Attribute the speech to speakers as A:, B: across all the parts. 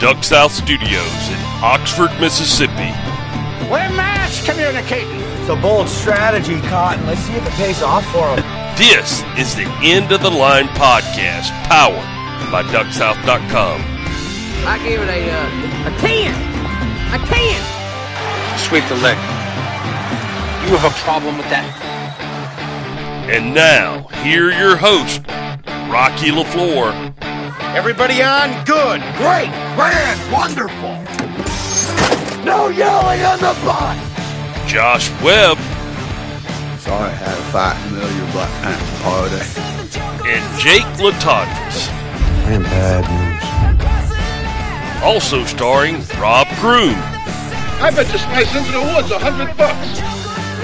A: Duck South Studios in Oxford, Mississippi.
B: We're mass communicating.
C: It's a bold strategy, Cotton. Let's see if it pays off for them.
A: This is the End of the Line podcast, powered by DuckSouth.com.
D: I gave it a uh, a ten, a ten.
E: Sweep the leg. You have a problem with that?
A: And now, here your host, Rocky LaFleur.
B: Everybody on? Good. Great. Grand. Wonderful. No yelling on the bus.
A: Josh Webb
F: Sorry I had a fight in the middle of your Black Panther party.
A: and Jake Latondras.
C: I am bad news.
A: Also starring Rob Kroon
G: I bet you slice into the woods a hundred bucks.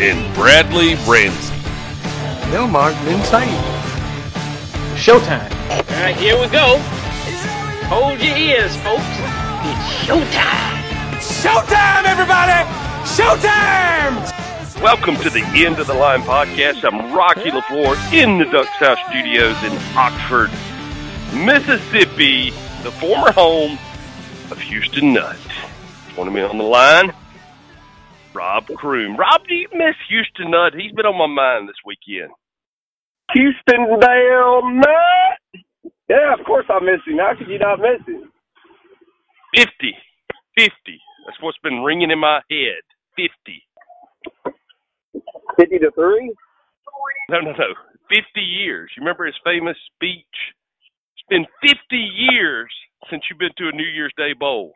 A: and Bradley Ramsey.
C: Bill Mark insane.
D: Showtime. All right, here we go. Hold your ears, folks. It's showtime.
B: Showtime, everybody. Showtime.
A: Welcome to the End of the Line podcast. I'm Rocky LaFleur in the Duck South Studios in Oxford, Mississippi, the former home of Houston Nutt. Joining me on the line, Rob Kroom. Rob, do you miss Houston Nutt? He's been on my mind this weekend.
H: Houston Dale Nutt. Yeah, of course I miss him. How could you not miss him?
A: 50. 50. That's what's been ringing in my head. 50.
H: Fifty to three.
A: No, no, no. 50 years. You remember his famous speech? It's been 50 years since you've been to a New Year's Day bowl.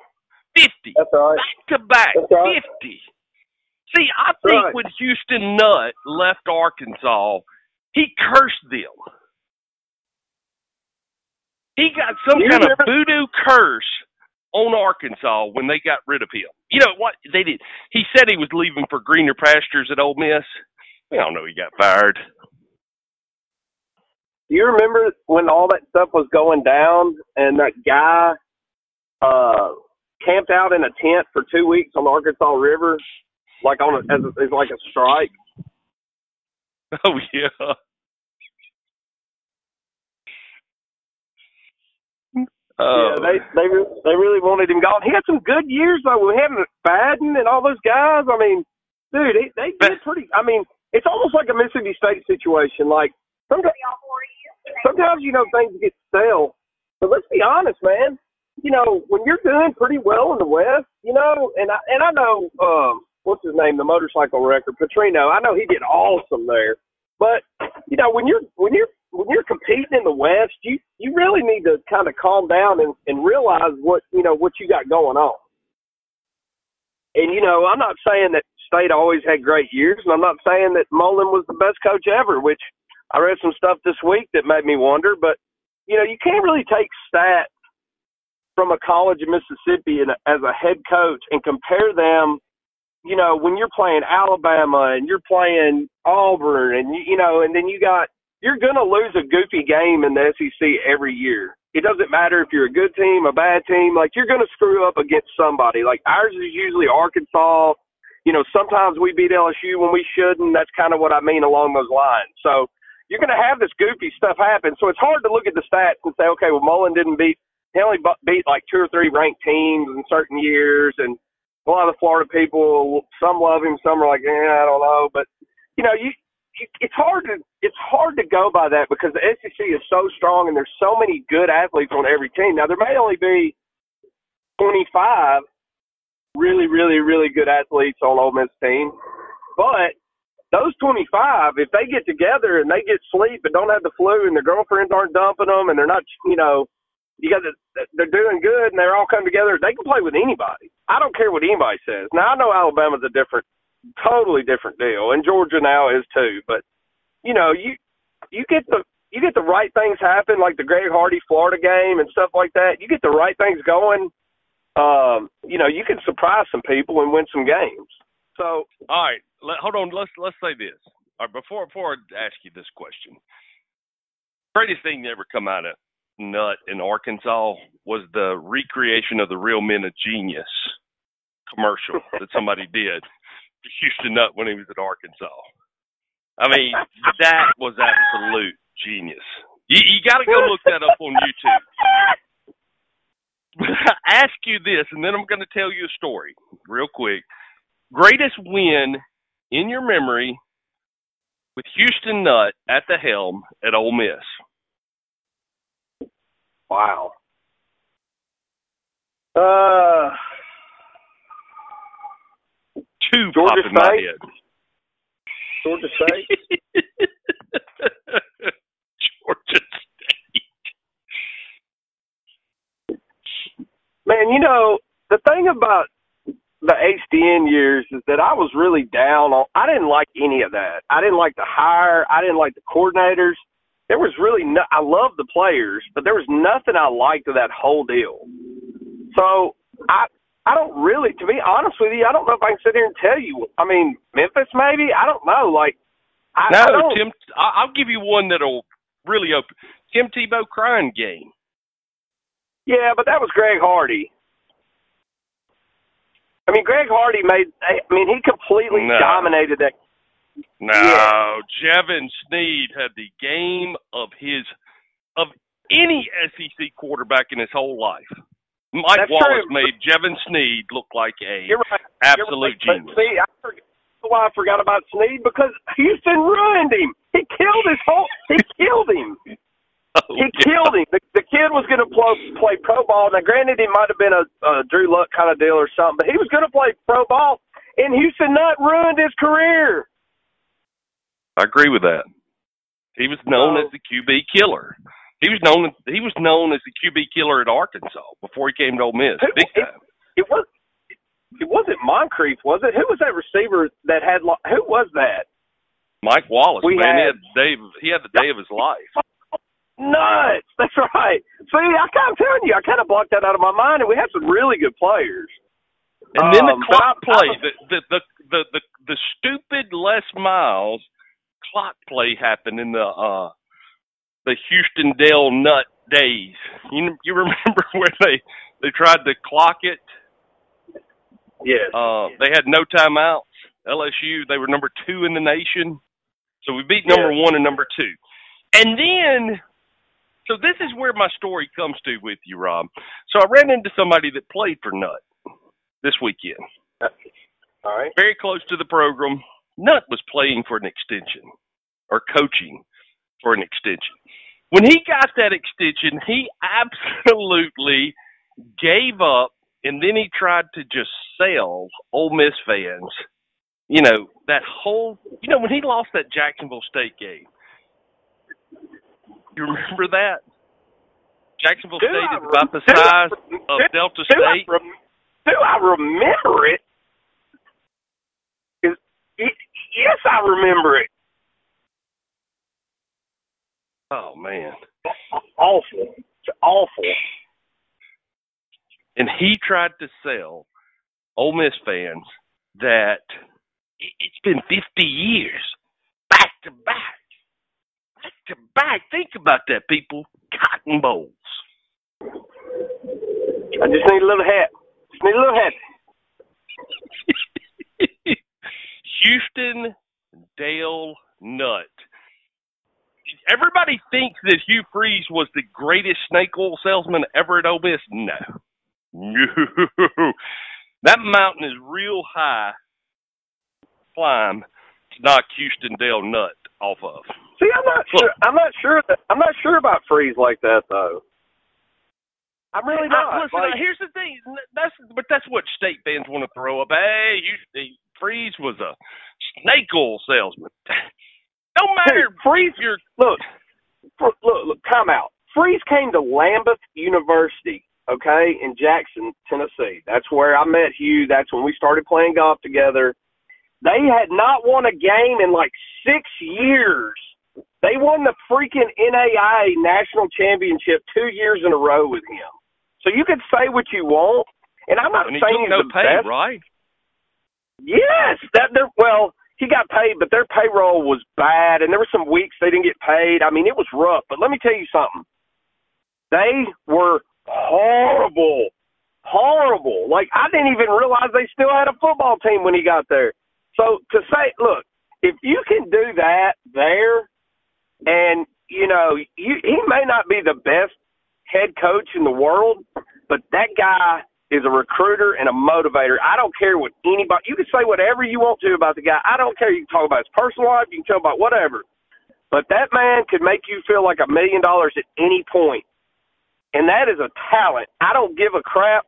A: 50.
H: That's all right.
A: Back to back.
H: That's right.
A: 50. See, I think
H: Right.
A: when Houston Nutt left Arkansas, he cursed them. He got some kind of voodoo curse on Arkansas when they got rid of him. You know what they did? He said he was leaving for greener pastures at Ole Miss. We all know he got fired.
H: Do you remember when all that stuff was going down and that guy uh camped out in a tent for two weeks on the Arkansas River, like on a, as, a, as like a strike?
A: Oh yeah. Oh,
H: Yeah, they they re- they really wanted him gone. He had some good years though. with had Fadden and all those guys. I mean, dude, they, they did pretty. I mean, it's almost like a Mississippi State situation. Like sometimes, sometimes you know things get stale. But let's be honest, man. You know, when you're doing pretty well in the West, you know, and I and I know um what's his name, the motorcycle wrecker, Petrino. I know he did awesome there. But you know, when you're when you're when you're competing in the West, you you really need to kind of calm down and, and realize what you know what you got going on. And you know, I'm not saying that State always had great years, and I'm not saying that Mullen was the best coach ever. Which I read some stuff this week that made me wonder. But you know, you can't really take stats from a college in Mississippi and as a head coach and compare them you know, when you're playing Alabama and you're playing Auburn and you, you know, and then you got you're going to lose a goofy game in the SEC every year. It doesn't matter if you're a good team, a bad team, like you're going to screw up against somebody. Like ours is usually Arkansas. You know, sometimes we beat LSU when we shouldn't. That's kind of what I mean along those lines. So you're going to have this goofy stuff happen. So it's hard to look at the stats and say, okay, well, Mullen didn't beat, he only beat like two or three ranked teams in certain years. And a lot of the Florida people, some love him, some are like, eh, I don't know. But you know, you, you it's hard to it's hard to go by that because the SEC is so strong and there's so many good athletes on every team. Now there may only be 25 really, really, really good athletes on Ole Miss team, but those 25, if they get together and they get sleep and don't have the flu and their girlfriends aren't dumping them and they're not, you know, you got to, they're doing good and they're all come together. They can play with anybody. I don't care what anybody says. Now I know Alabama's a different, totally different deal, and Georgia now is too. But you know, you you get the you get the right things happen, like the Greg Hardy Florida game and stuff like that. You get the right things going. Um, you know, you can surprise some people and win some games. So
A: all right. Let, hold on. Let's let's say this. All right, before before I ask you this question, greatest thing that ever come out of Nutt in Arkansas was the recreation of the Real Men of Genius commercial that somebody did for Houston Nutt when he was at Arkansas. I mean, that was absolute genius. You, you got to go look that up on YouTube. I ask you this, and then I'm going to tell you a story real quick. Greatest win in your memory with Houston Nutt at the helm at Ole Miss.
H: Wow. Uh,
A: Two
H: Georgia
A: pop in my
H: State?
A: head.
H: Georgia State.
A: Georgia State.
H: Man, you know the thing about the HDN years is that I was really down on. I didn't like any of that. I didn't like the hire. I didn't like the coordinators. There was really no. I loved the players, but there was nothing I liked of that whole deal. So I. I don't really, to be honest with you, I don't know if I can sit here and tell you. I mean, Memphis maybe. I don't know. Like, I,
A: No,
H: I don't,
A: Tim. I'll give you one that'll really open. Tim Tebow crying game.
H: Yeah, but that was Greg Hardy. I mean, Greg Hardy made. I mean, he completely
A: No.
H: dominated that.
A: No,
H: Yeah.
A: Jevan Snead had the game of his of any SEC quarterback in his whole life. Mike
H: That's
A: Wallace
H: true.
A: made Jevan Snead look like a
H: You're right.
A: absolute
H: You're right.
A: genius.
H: But see, I forgot why I forgot about Snead because Houston ruined him. He killed his whole. He killed him.
A: Oh,
H: He
A: yeah.
H: killed him. The, the kid was going to play, play pro ball. Now, granted, he might have been a, a Drew Luck kind of deal or something, but he was going to play pro ball, and Houston Nutt ruined his career.
A: I agree with that. He was known
H: So-
A: as the QB killer. He was known he was known as the QB killer at Arkansas before he came to Ole Miss.
H: Who-
A: Big time.
H: It was. It wasn't Moncrief, was it? Who was that receiver that had? Who was that?
A: Mike Wallace,
H: We
A: man, he
H: had-
A: had the day of, he had the day of his life.
H: Nuts. That's right. See, I of telling you, I kind of blocked that out of my mind, and we had some really good players.
A: And then the
H: Um,
A: clock
H: I-
A: play,
H: I-
A: the, the the the the the stupid Les Miles clock play happened in the uh the Houston Dale Nutt days. You you remember where they they tried to clock it?
H: Yeah.
A: Uh they had no timeouts. LSU they were number two in the nation, so we beat number one and number two. And then, so this is where my story comes to with you, Rob. So I ran into somebody that played for Nutt this weekend
H: All right.
A: very close to the program. Nutt was playing for an extension or coaching for an extension. When he got that extension, he absolutely gave up and then he tried to just sell Ole Miss fans. You know, that whole, you know, when he lost that Jacksonville State game. You remember that? Jacksonville
H: Do
A: State
H: I
A: is about the
H: I
A: size of Delta
H: do I
A: State.
H: rem- Do I remember it? Is- y- Yes, I remember it.
A: Oh man.
H: Awful. It's awful.
A: and he tried to sell Ole Miss fans that it- it's been 50 years back to back, back to back. Think about that, people. Cotton bowls.
H: I just need a little hat. Just need a little hat.
A: Houston Dale Nutt. Everybody thinks that Hugh Freeze was the greatest snake oil salesman ever at Ole Miss. No. No. That mountain is real high climb to knock Houston Dale Nutt off of.
H: See, I'm not sure. I'm not sure that I'm not sure about freeze like that though. I'm really not.
A: Uh, listen,
H: Like,
A: here's the thing. That's but that's what state fans want to throw up. Hey, you, Freeze was a snake oil salesman. No matter
H: Dude, Freeze-
A: if you're
H: look, look, look, time out. Freeze came to Lambuth University, okay, in Jackson, Tennessee. That's where I met Hugh. That's when we started playing golf together. They had not won a game in like six years. They won the freaking NAIA national championship two years in a row with him. So you could say what you want, and I'm not
A: and
H: saying he's
A: no
H: the
A: pay,
H: best.
A: right?
H: Yes, that they're well, he got paid, but their payroll was bad, and there were some weeks they didn't get paid. I mean, it was rough. But let me tell you something. They were horrible, horrible. Like I didn't even realize they still had a football team when he got there. So to say, look, if you can do that there, and you know, you, he may not be the best head coach in the world, but that guy is a recruiter and a motivator. I don't care what anybody. You can say whatever you want to about the guy. I don't care. You can talk about his personal life. You can talk about whatever. But that man could make you feel like a million dollars at any point, and that is a talent. I don't give a crap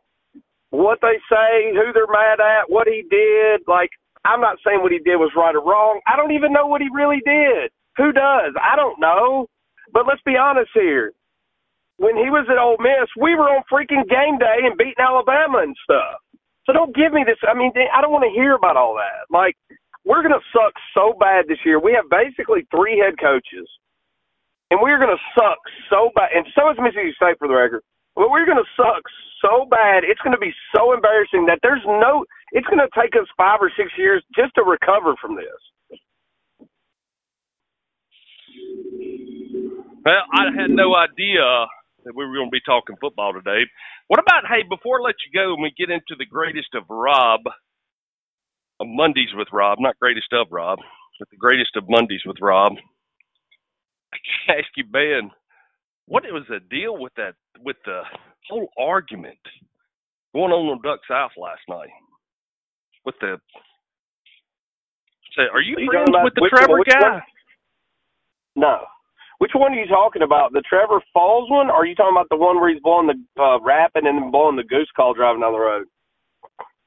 H: what they say, who they're mad at, what he did. Like I'm not saying what he did was right or wrong. I don't even know what he really did. Who does? I don't know. But let's be honest here when he was at Ole Miss, we were on freaking game day and beating Alabama and stuff. So don't give me this. I mean, I don't want to hear about all that. Like, we're going to suck so bad this year. We have basically three head coaches, and we're going to suck so bad. And so is Mississippi State, for the record. But we're going to suck so bad. It's going to be so embarrassing that there's no. It's going to take us five or six years just to recover from this.
A: Well, I had no idea that we were going to be talking football today. What about, hey, before I let you go and we get into the greatest of Rob, of Mondays with Rob, not greatest of Rob, but the greatest of Mondays with Rob, I ask you, Ben, what was the deal with that, with the whole argument going on on Duck South last night? With the, say, are you,
H: you
A: friends with the Trevor guy?
H: One? No. Which one are you talking about? The Trevor Falls one, or are you talking about the one where he's blowing the uh, rapping and then blowing the goose call driving down the road?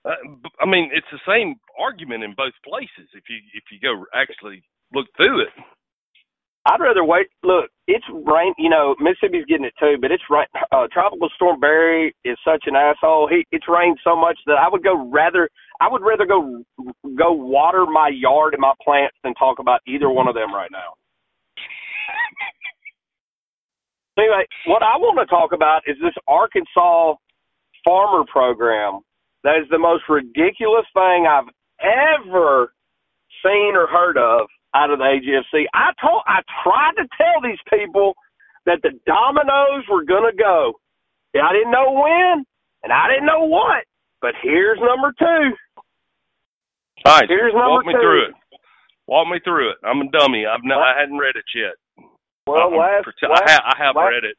A: Uh, I mean, it's the same argument in both places. If you if you go actually look through it,
H: I'd rather wait. Look, it's rain. You know, Mississippi's getting it too, but it's rain. Uh, Tropical Storm Barry is such an asshole. He it's rained so much that I would go rather. I would rather go go water my yard and my plants than talk about either one of them right now. Anyway, what I want to talk about is this Arkansas farmer program. That is the most ridiculous thing I've ever seen or heard of out of the AGFC. I told, I tried to tell these people that the dominoes were going to go. I didn't know when, and I didn't know what. But here's number two.
A: All right,
H: here's number walk
A: me
H: two.
A: through it. Walk me through it. I'm a dummy. I've no, I hadn't read it yet.
H: Well,
A: I'm
H: last,
A: pretend-
H: last
A: I, ha- I have
H: last,
A: read it.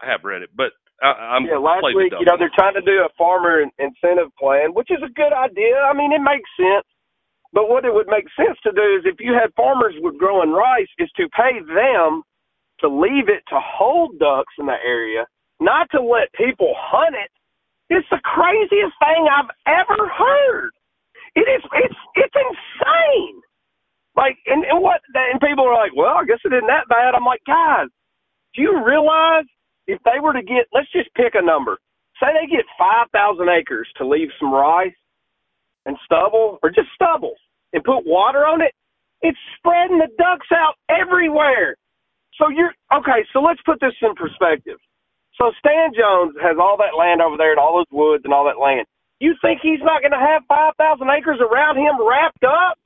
A: I have read it, but I, I'm
H: yeah, last week, you know, they're trying to do a farmer incentive plan, which is a good idea. I mean, it makes sense. But what it would make sense to do is if you had farmers with growing rice, is to pay them to leave it to hold ducks in the area, not to let people hunt it. It's the craziest thing I've ever heard. It is. It's it's insane. Like, and, and what? And people are like, well, I guess it isn't that bad. I'm like, guys, do you realize if they were to get, let's just pick a number. Say they get 5,000 acres to leave some rice and stubble, or just stubble, and put water on it, it's spreading the ducks out everywhere. So you're, okay, so let's put this in perspective. So Stan Jones has all that land over there and all those woods and all that land. You think he's not going to have 5,000 acres around him wrapped up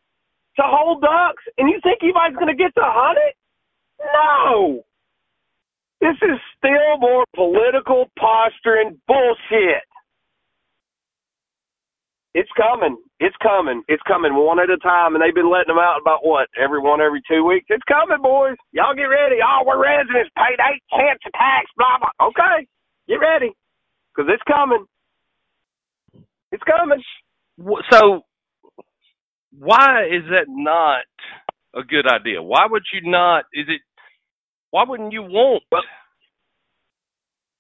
H: to hold ducks? And you think anybody's going to get to hunt it? No. This is still more political posturing bullshit. It's coming. It's coming. It's coming one at a time. And they've been letting them out about what? Every one every two weeks? It's coming, boys. Y'all get ready. Oh, we're residents. Paid eight cents a tax. Blah, blah. Okay. Get ready. Because it's coming. It's coming.
A: So, why is that not a good idea? Why would you not? Is it? Why wouldn't you want?
H: Well,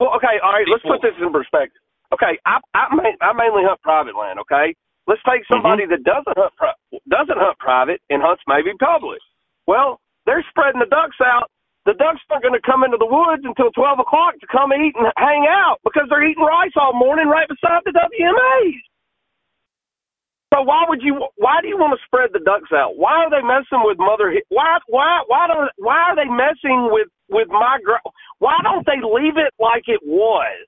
H: Well, okay, all right. Let's put this in perspective. Okay, I I, main, I mainly hunt private land. Okay, let's take mm-hmm. somebody that doesn't hunt pri- doesn't hunt private and hunts maybe public. Well, they're spreading the ducks out. The ducks aren't going to come into the woods until twelve o'clock to come eat and hang out because they're eating rice all morning right beside the WMAs. So why would you? Why do you want to spread the ducks out? Why are they messing with mother? Why why why do why are they messing with with my? gr- Why don't they leave it like it was?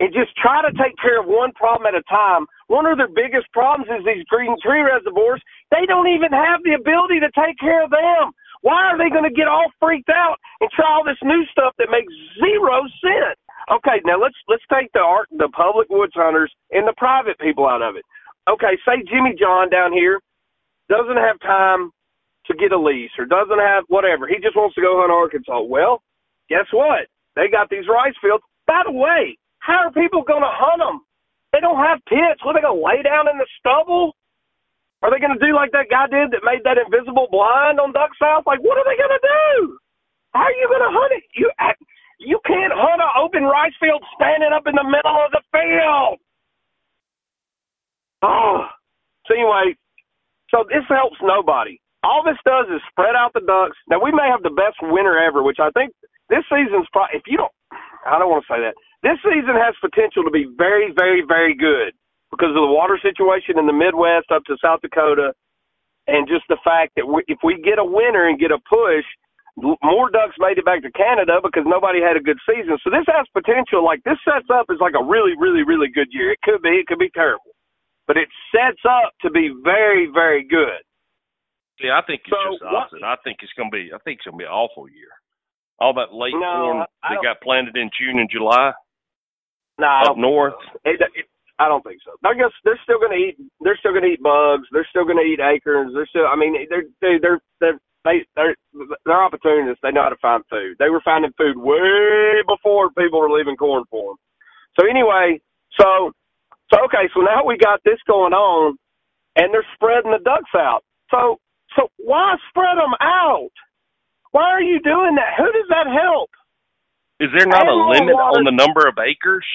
H: and just try to take care of one problem at a time. One of their biggest problems is these green tree reservoirs. They don't even have the ability to take care of them. Why are they going to get all freaked out and try all this new stuff that makes zero sense? Okay, now let's let's take the art, the public woods hunters and the private people out of it. Okay, say Jimmy John down here doesn't have time to get a lease or doesn't have whatever. He just wants to go hunt Arkansas. Well, guess what? They got these rice fields. By the way, How are people going to hunt them? They don't have pits. What are they going to lay down in the stubble? Are they going to do like that guy did that made that invisible blind on Duck South? Like, what are they going to do? How are you going to hunt it? You you can't hunt an open rice field standing up in the middle of the field. Oh, so anyway, so this helps nobody. All this does is spread out the ducks. Now we may have the best winter ever, which I think this season's probably. If you don't, I don't want to say that. This season has potential to be very, very, very good because of the water situation in the Midwest up to South Dakota, and just the fact that we, if we get a winter and get a push, more ducks made it back to Canada because nobody had a good season. So this has potential. Like this sets up as like a really, really, really good year. It could be. It could be terrible, but it sets up to be very, very good.
A: Yeah, I think it's so, just opposite. I think it's gonna be. I think it's gonna be an awful year. All that late
H: no,
A: corn that got planted in June and July.
H: No, nah,
A: up north.
H: It, it, I don't think so. I guess they're still going to eat. They're still going to eat bugs. They're still going to eat acorns. They're still. I mean, they're they, they're they're they they're they're opportunists. They know how to find food. They were finding food way before people were leaving corn for them. So anyway, so so okay. So now we got this going on, and they're spreading the ducks out. So so why spread them out? Why are you doing that? Who does that help?
A: Is there not a limit on the number of acres?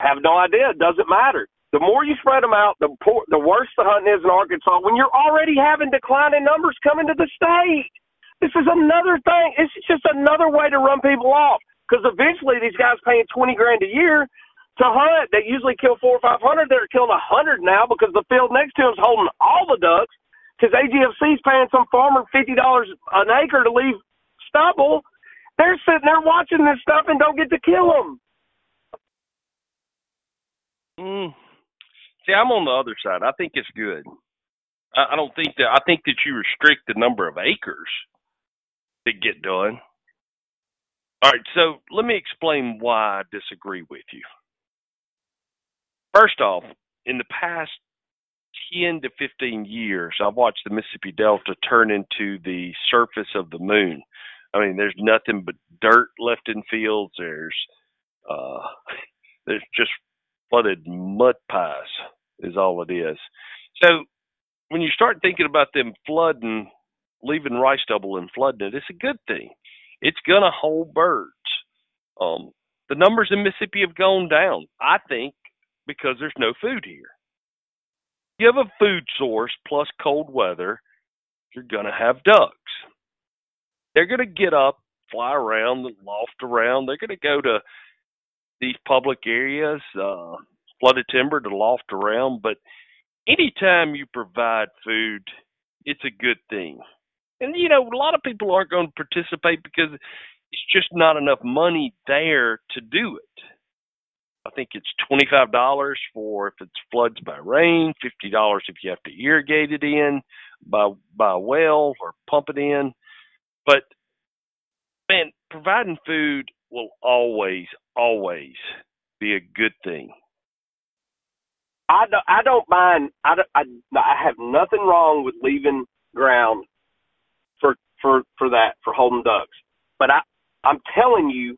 H: Have no idea. It doesn't matter. The more you spread them out, the poor, the worse the hunting is in Arkansas. When you're already having declining numbers coming to the state, this is another thing. It's just another way to run people off. Because eventually, these guys paying twenty grand a year to hunt, they usually kill four or five hundred. They're killing a hundred now because the field next to them is holding all the ducks. Because AGFC is paying some farmer fifty dollars an acre to leave stubble. They're sitting there watching this stuff and don't get to kill them.
A: Mm. See, I'm on the other side. I think it's good. I, I don't think that. I think that you restrict the number of acres that get done. All right, so let me explain why I disagree with you. First off, in the past 10 to 15 years, I've watched the Mississippi Delta turn into the surface of the moon. I mean, there's nothing but dirt left in fields. There's uh, there's just flooded mud pies is all it is. So when you start thinking about them flooding, leaving rice stubble and flooding it, it's a good thing. It's gonna hold birds. Um, the numbers in Mississippi have gone down, I think, because there's no food here. You have a food source plus cold weather, you're gonna have ducks. They're gonna get up, fly around, loft around. They're gonna go to these public areas, uh, flooded timber to loft around. But anytime you provide food, it's a good thing. And you know, a lot of people aren't going to participate because it's just not enough money there to do it. I think it's twenty five dollars for if it's floods by rain, fifty dollars if you have to irrigate it in by by well or pump it in. But man, providing food will always, always be a good thing.
H: I don't, I don't mind. I, don't, I, I have nothing wrong with leaving ground for for for that for holding ducks. But I I'm telling you,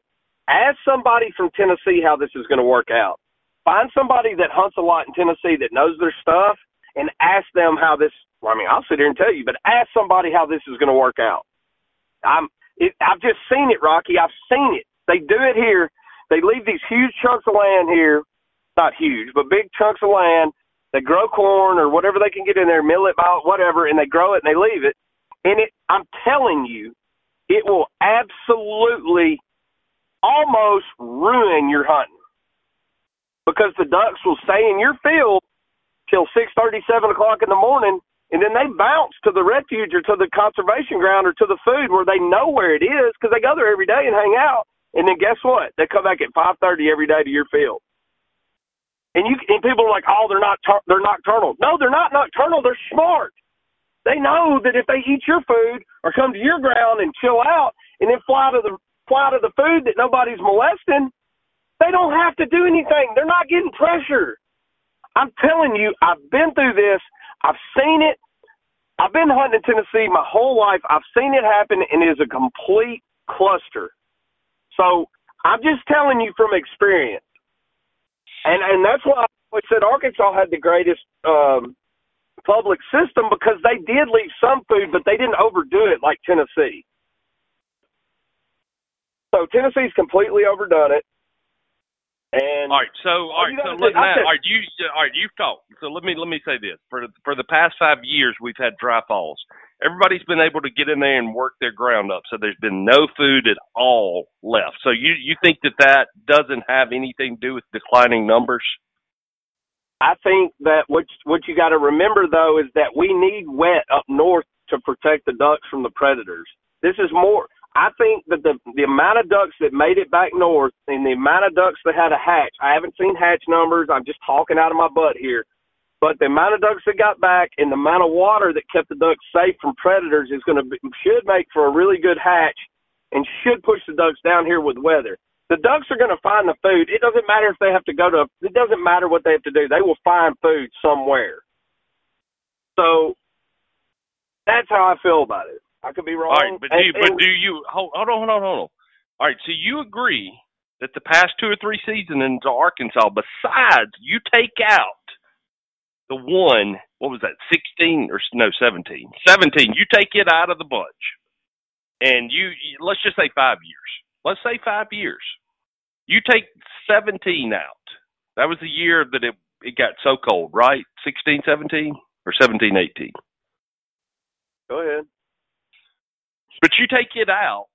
H: ask somebody from Tennessee how this is going to work out. Find somebody that hunts a lot in Tennessee that knows their stuff, and ask them how this. Well, I mean, I'll sit here and tell you, but ask somebody how this is going to work out. I'm. It, I've just seen it, Rocky. I've seen it. They do it here. They leave these huge chunks of land here, not huge, but big chunks of land. They grow corn or whatever they can get in there, millet, whatever, and they grow it and they leave it. And it, I'm telling you, it will absolutely almost ruin your hunting because the ducks will stay in your field till six thirty, seven o'clock in the morning, and then they bounce to the refuge or to the conservation ground or to the food where they know where it is because they go there every day and hang out. And then guess what? They come back at five thirty every day to your field. And you and people are like, oh, they're not they're nocturnal. No, they're not nocturnal. They're smart. They know that if they eat your food or come to your ground and chill out and then fly to the fly to the food that nobody's molesting, they don't have to do anything. They're not getting pressure. I'm telling you, I've been through this. I've seen it. I've been hunting in Tennessee my whole life. I've seen it happen, and it is a complete cluster. So I'm just telling you from experience. and and that's why I said Arkansas had the greatest um, public system because they did leave some food, but they didn't overdo it like Tennessee. So Tennessee's completely overdone it. And
A: all right, so all right, so let all right, you all right, you've talked. So let me let me say this for for the past five years, we've had dry falls. Everybody's been able to get in there and work their ground up, so there's been no food at all left. So you you think that that doesn't have anything to do with declining numbers?
H: I think that what what you got to remember though is that we need wet up north to protect the ducks from the predators. This is more I think that the the amount of ducks that made it back north and the amount of ducks that had a hatch, I haven't seen hatch numbers. I'm just talking out of my butt here. But the amount of ducks that got back and the amount of water that kept the ducks safe from predators is going to should make for a really good hatch and should push the ducks down here with weather. The ducks are going to find the food. It doesn't matter if they have to go to. It doesn't matter what they have to do. They will find food somewhere. So that's how I feel about it. I could be wrong.
A: All right, but do you, but do you hold, hold on, hold on, hold on. All right, so you agree that the past two or three seasons in Arkansas, besides you take out the one, what was that, sixteen or no, seventeen, seventeen. You take it out of the bunch, and you let's just say five years. Let's say five years. You take seventeen out. That was the year that it it got so cold, right? Sixteen, seventeen, or seventeen, eighteen.
H: Go ahead.
A: But you take it out,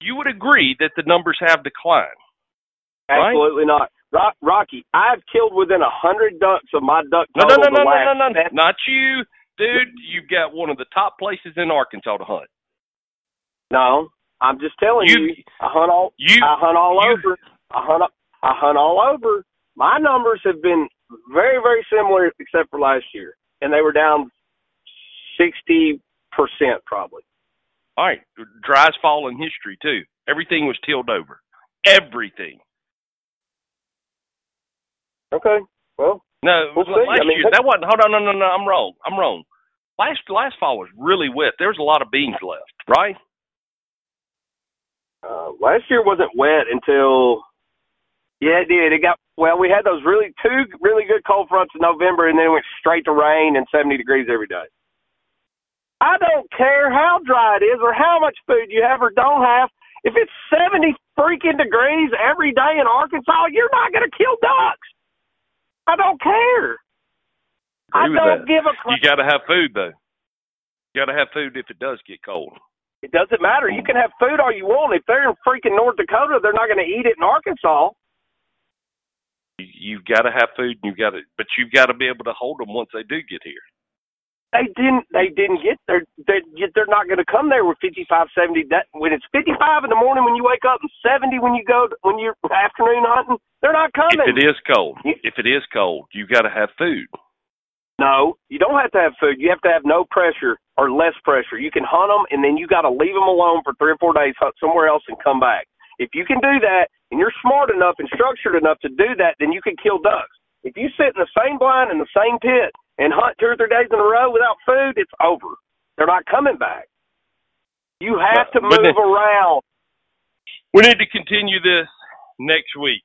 A: you would agree that the numbers have declined.
H: Absolutely
A: right?
H: not. Rocky, I've killed within a hundred ducks of my duck
A: no, no, no, no, no, no, no, not you, dude. You've got one of the top places in Arkansas to hunt.
H: No, I'm just telling you, you I hunt all. You, I hunt all you, over. I hunt. I hunt all over. My numbers have been very, very similar, except for last year, and they were down sixty percent probably.
A: All right, driest fall in history too. Everything was tilled over. Everything.
H: Okay. Well.
A: No,
H: we'll
A: last
H: I mean,
A: year that wasn't. Hold on, no, no, no. I'm wrong. I'm wrong. Last last fall was really wet. There was a lot of beans left, right?
H: Uh, last year wasn't wet until. Yeah, it did. It got well. We had those really two really good cold fronts in November, and then it went straight to rain and 70 degrees every day. I don't care how dry it is or how much food you have or don't have. If it's 70 freaking degrees every day in Arkansas, you're not going to kill ducks. I don't care. I don't
A: that.
H: give a
A: crap. You got to have food, though. You got to have food if it does get cold.
H: It doesn't matter. You can have food all you want. If they're in freaking North Dakota, they're not going to eat it in Arkansas.
A: You've got to have food, and you've got to, but you've got to be able to hold them once they do get here
H: they didn't they didn't get there. They they're not going to come there with 55 70 that when it's 55 in the morning when you wake up and 70 when you go when you're afternoon hunting they're not coming.
A: If it is cold. If it is cold you got to have food.
H: No you don't have to have food. You have to have no pressure or less pressure. You can hunt them and then you got to leave them alone for 3 or 4 days hunt somewhere else and come back. If you can do that and you're smart enough and structured enough to do that then you can kill ducks. If you sit in the same blind in the same pit and hunt two or three days in a row without food, it's over. They're not coming back. You have to move around.
A: We need to continue this next week.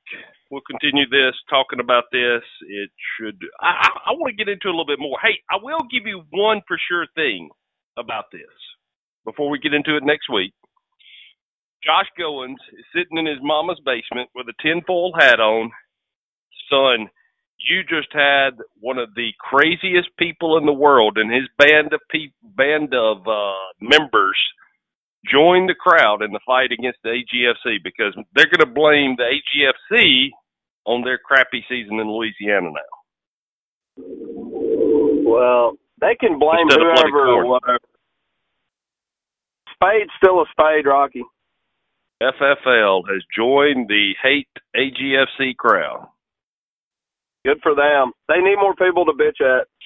A: We'll continue this talking about this. It should. I, I want to get into a little bit more. Hey, I will give you one for sure thing about this before we get into it next week. Josh Goins is sitting in his mama's basement with a tinfoil hat on. Son, you just had one of the craziest people in the world and his band of pe- band of uh, members join the crowd in the fight against the AGFC because they're going to blame the AGFC on their crappy season in Louisiana now.
H: Well, they can blame Instead whoever or whatever. Spade's still a spade, Rocky.
A: FFL has joined the hate AGFC crowd.
H: Good for them. They need more people to bitch at.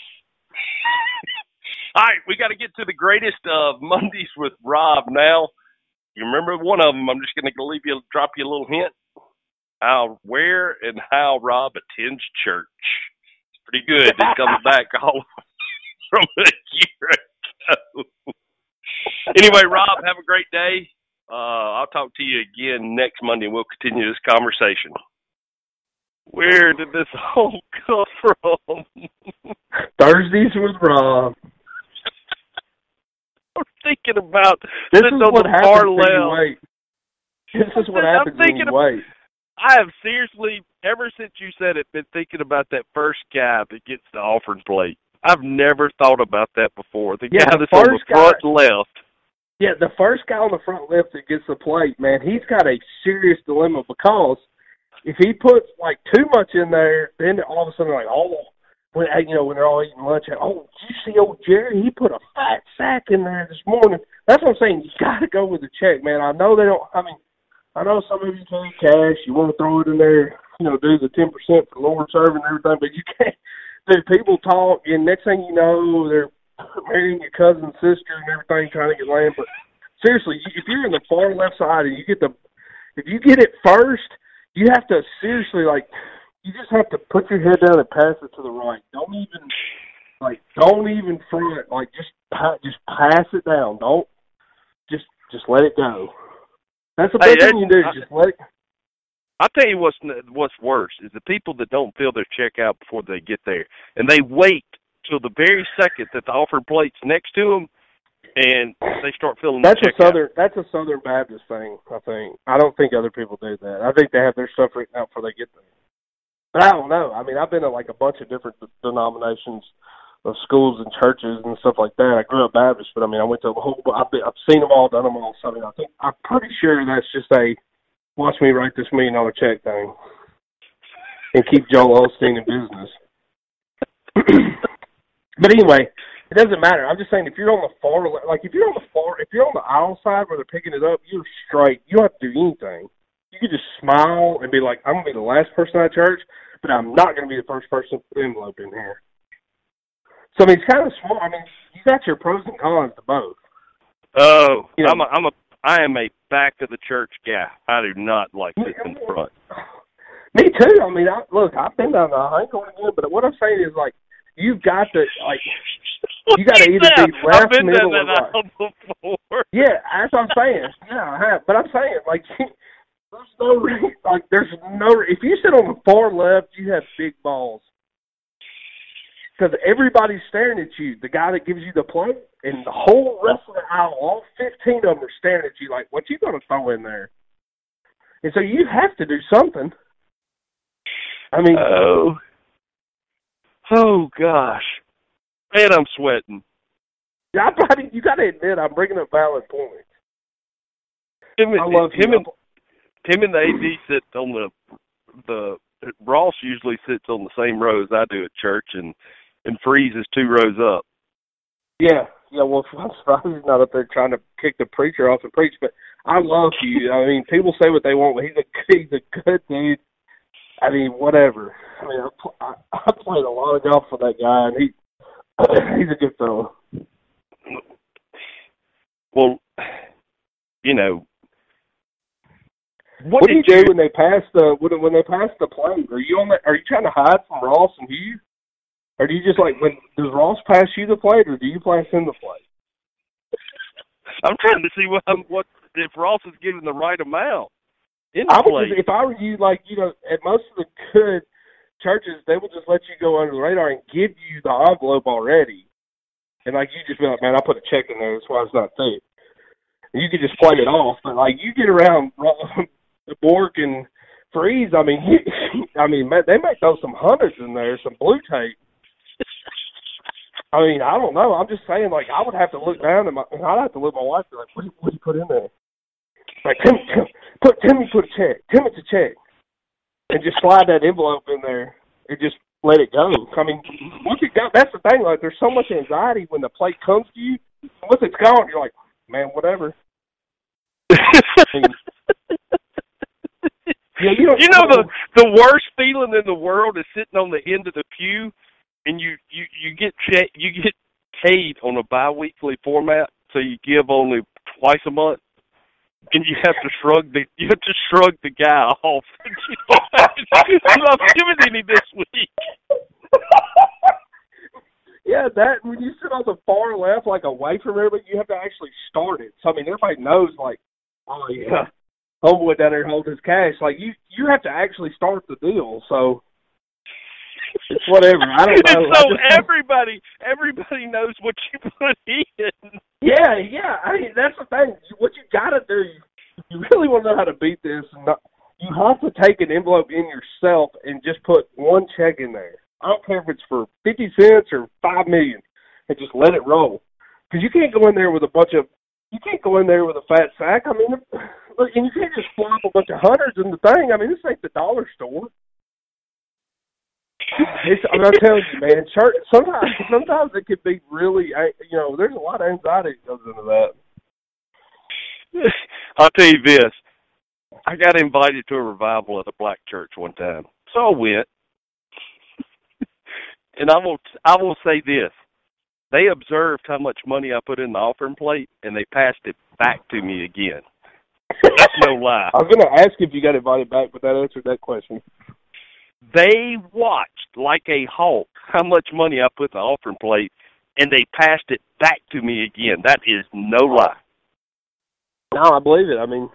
A: All right, we got to get to the greatest of Mondays with Rob now. You remember one of them? I'm just going to leave you, drop you a little hint. How, where, and how Rob attends church. It's pretty good. He comes back all from a year ago. anyway, Rob, have a great day. Uh, I'll talk to you again next Monday, and we'll continue this conversation. Where did this all come from?
H: Thursdays with Rob.
A: I'm thinking about
H: This is
A: on
H: what
A: the far
H: when you
A: left.
H: This is what
A: I'm
H: happens when
A: thinking
H: you
A: of-
H: wait.
A: I have seriously, ever since you said it, been thinking about that first guy that gets the offering plate. I've never thought about that before. The
H: Yeah,
A: guy
H: the
A: that's on the
H: first guy-
A: front left.
H: Yeah, the first guy on the front left that gets the plate, man, he's got a serious dilemma because if he puts like too much in there, then all of a sudden like, oh, when you know when they're all eating lunch, oh, did you see old Jerry? He put a fat sack in there this morning. That's what I'm saying. You got to go with the check, man. I know they don't. I mean, I know some of you carry cash. You want to throw it in there, you know, do the ten percent for Lord serving and everything, but you can't. Dude, people talk, and next thing you know, they're marrying your cousin's sister and everything, trying to get land. But seriously, if you're in the far left side and you get the, if you get it first, you have to seriously like, you just have to put your head down and pass it to the right. Don't even, like, don't even front. Like, just pa- just pass it down. Don't just just let it go. That's the
A: Hey,
H: best thing you do.
A: that-
H: Just let it.
A: I'll tell you what's what's worse is the people that don't fill their check out before they get there, and they wait till the very second that the offered plate's next to them, and they start filling
H: That's
A: the
H: a
A: out.
H: southern. That's a Southern Baptist thing. I think. I don't think other people do that. I think they have their stuff written out before they get there. But I don't know. I mean, I've been to like a bunch of different denominations of schools and churches and stuff like that. I grew up Baptist, but I mean, I went to a whole. I've, been, I've seen them all, done them all. So I mean, I think I'm pretty sure that's just a watch me write this million dollar check thing and keep Joel Osteen in business. but anyway, it doesn't matter. I'm just saying if you're on the far like if you're on the far if you're on the aisle side where they're picking it up, you're straight. You don't have to do anything. You can just smile and be like, I'm gonna be the last person at church, but I'm not gonna be the first person to put the envelope in here. So I mean it's kinda smart. I mean, you got your pros and cons to both.
A: Oh,
H: You know-
A: I'm a, I'm a I am a back of the church guy. I do not like sitting in front.
H: Me too. I mean, I, look, I've been down the ain't going again, but what I'm saying is like you've got to like You gotta either be left,
A: I've been
H: middle, or right.
A: before.
H: Yeah, that's what I'm saying. Yeah, I have. But I'm saying, like, there's no like, there's no. If you sit on the far left, you have big balls because everybody's staring at you. The guy that gives you the plate, and the whole rest of the aisle, all 15 of them are staring at you like, "What you gonna throw in there?" And so you have to do something. I mean,
A: Oh. Oh gosh. Man, I'm sweating.
H: Yeah, I probably, you got to admit, I'm bringing up valid points.
A: Him, and-
H: I love
A: him
H: you.
A: and him and the AD sit on the the Ross usually sits on the same rows I do at church, and and Freeze is two rows up.
H: Yeah, yeah. Well, I'm surprised he's not up there trying to kick the preacher off and preach. But I love you. I mean, people say what they want, but he's a he's a good dude. I mean, whatever. I mean, I, I, played a lot of golf for that guy, and he he's a good fellow.
A: Well, you know,
H: What, what do you do when they pass the when, when they pass the plate? Are you on the, Are you trying to hide from Ross and Hugh, or do you just like when does Ross pass you the plate, or do you pass him the plate?
A: I'm trying to see what what if Ross is giving the right amount in the
H: I would
A: plate.
H: just, if I were you, like you know, at most of the good churches, they will just let you go under the radar and give you the envelope already, and like you just be like, man, I put a check in there, that's why it's not thick. And you could just play it off, but like you get around the Bork and Freeze, I mean, you, I mean, man, they might throw some hundreds in there, some blue tape. I mean, I don't know. I'm just saying, like, I would have to look down at my, and I'd have to look at my wife and be like, what, do you- what you put in there? Like, Timmy, Tim, put Timmy put a check. Timmy a check, and just slide that envelope in there and just let it go. I mean, once it go, that's the thing. Like, there's so much anxiety when the plate comes to you. Once it's gone, you're like, man, whatever. Yeah, you,
A: you know the the worst feeling in the world is sitting on the end of the pew, and you you you get check you get paid on a biweekly format, so you give only twice a month, and you have to shrug the you have to shrug the guy off. I'm not giving any this week.
H: Yeah, that when you sit on the far left, like away from everybody, you have to actually start it. So I mean, everybody knows, like, oh yeah,
I: homeboy down there holding his cash. Like you, you have to actually start the deal. So it's whatever. I don't know.
A: So
I: just-
A: everybody, everybody knows what you put in.
I: Yeah, yeah. I mean, that's the thing. What you gotta do, you really want to know how to beat this. and you have to take an envelope in yourself and just put one check in there. I don't care if it's for fifty cents or five million, and just let it roll. Because you can't go in there with a bunch of, you can't go in there with a fat sack. I mean, and you can't just flop a bunch of hundreds in the thing. I mean, this ain't the dollar store. It's, I'm not telling you, man. Church, sometimes, sometimes it can be really, I- you know, there's a lot of anxiety that goes into that.
A: I'll tell you this. I got invited to a revival at a black church one time. So I went. and I will I will say this. They observed how much money I put in the offering plate and they passed it back to me again. That's no lie.
I: I was going to ask if you got invited back, but that answered that question.
A: They watched like a hawk how much money I put in the offering plate and they passed it back to me again. That is no lie.
I: No, I believe it. I mean,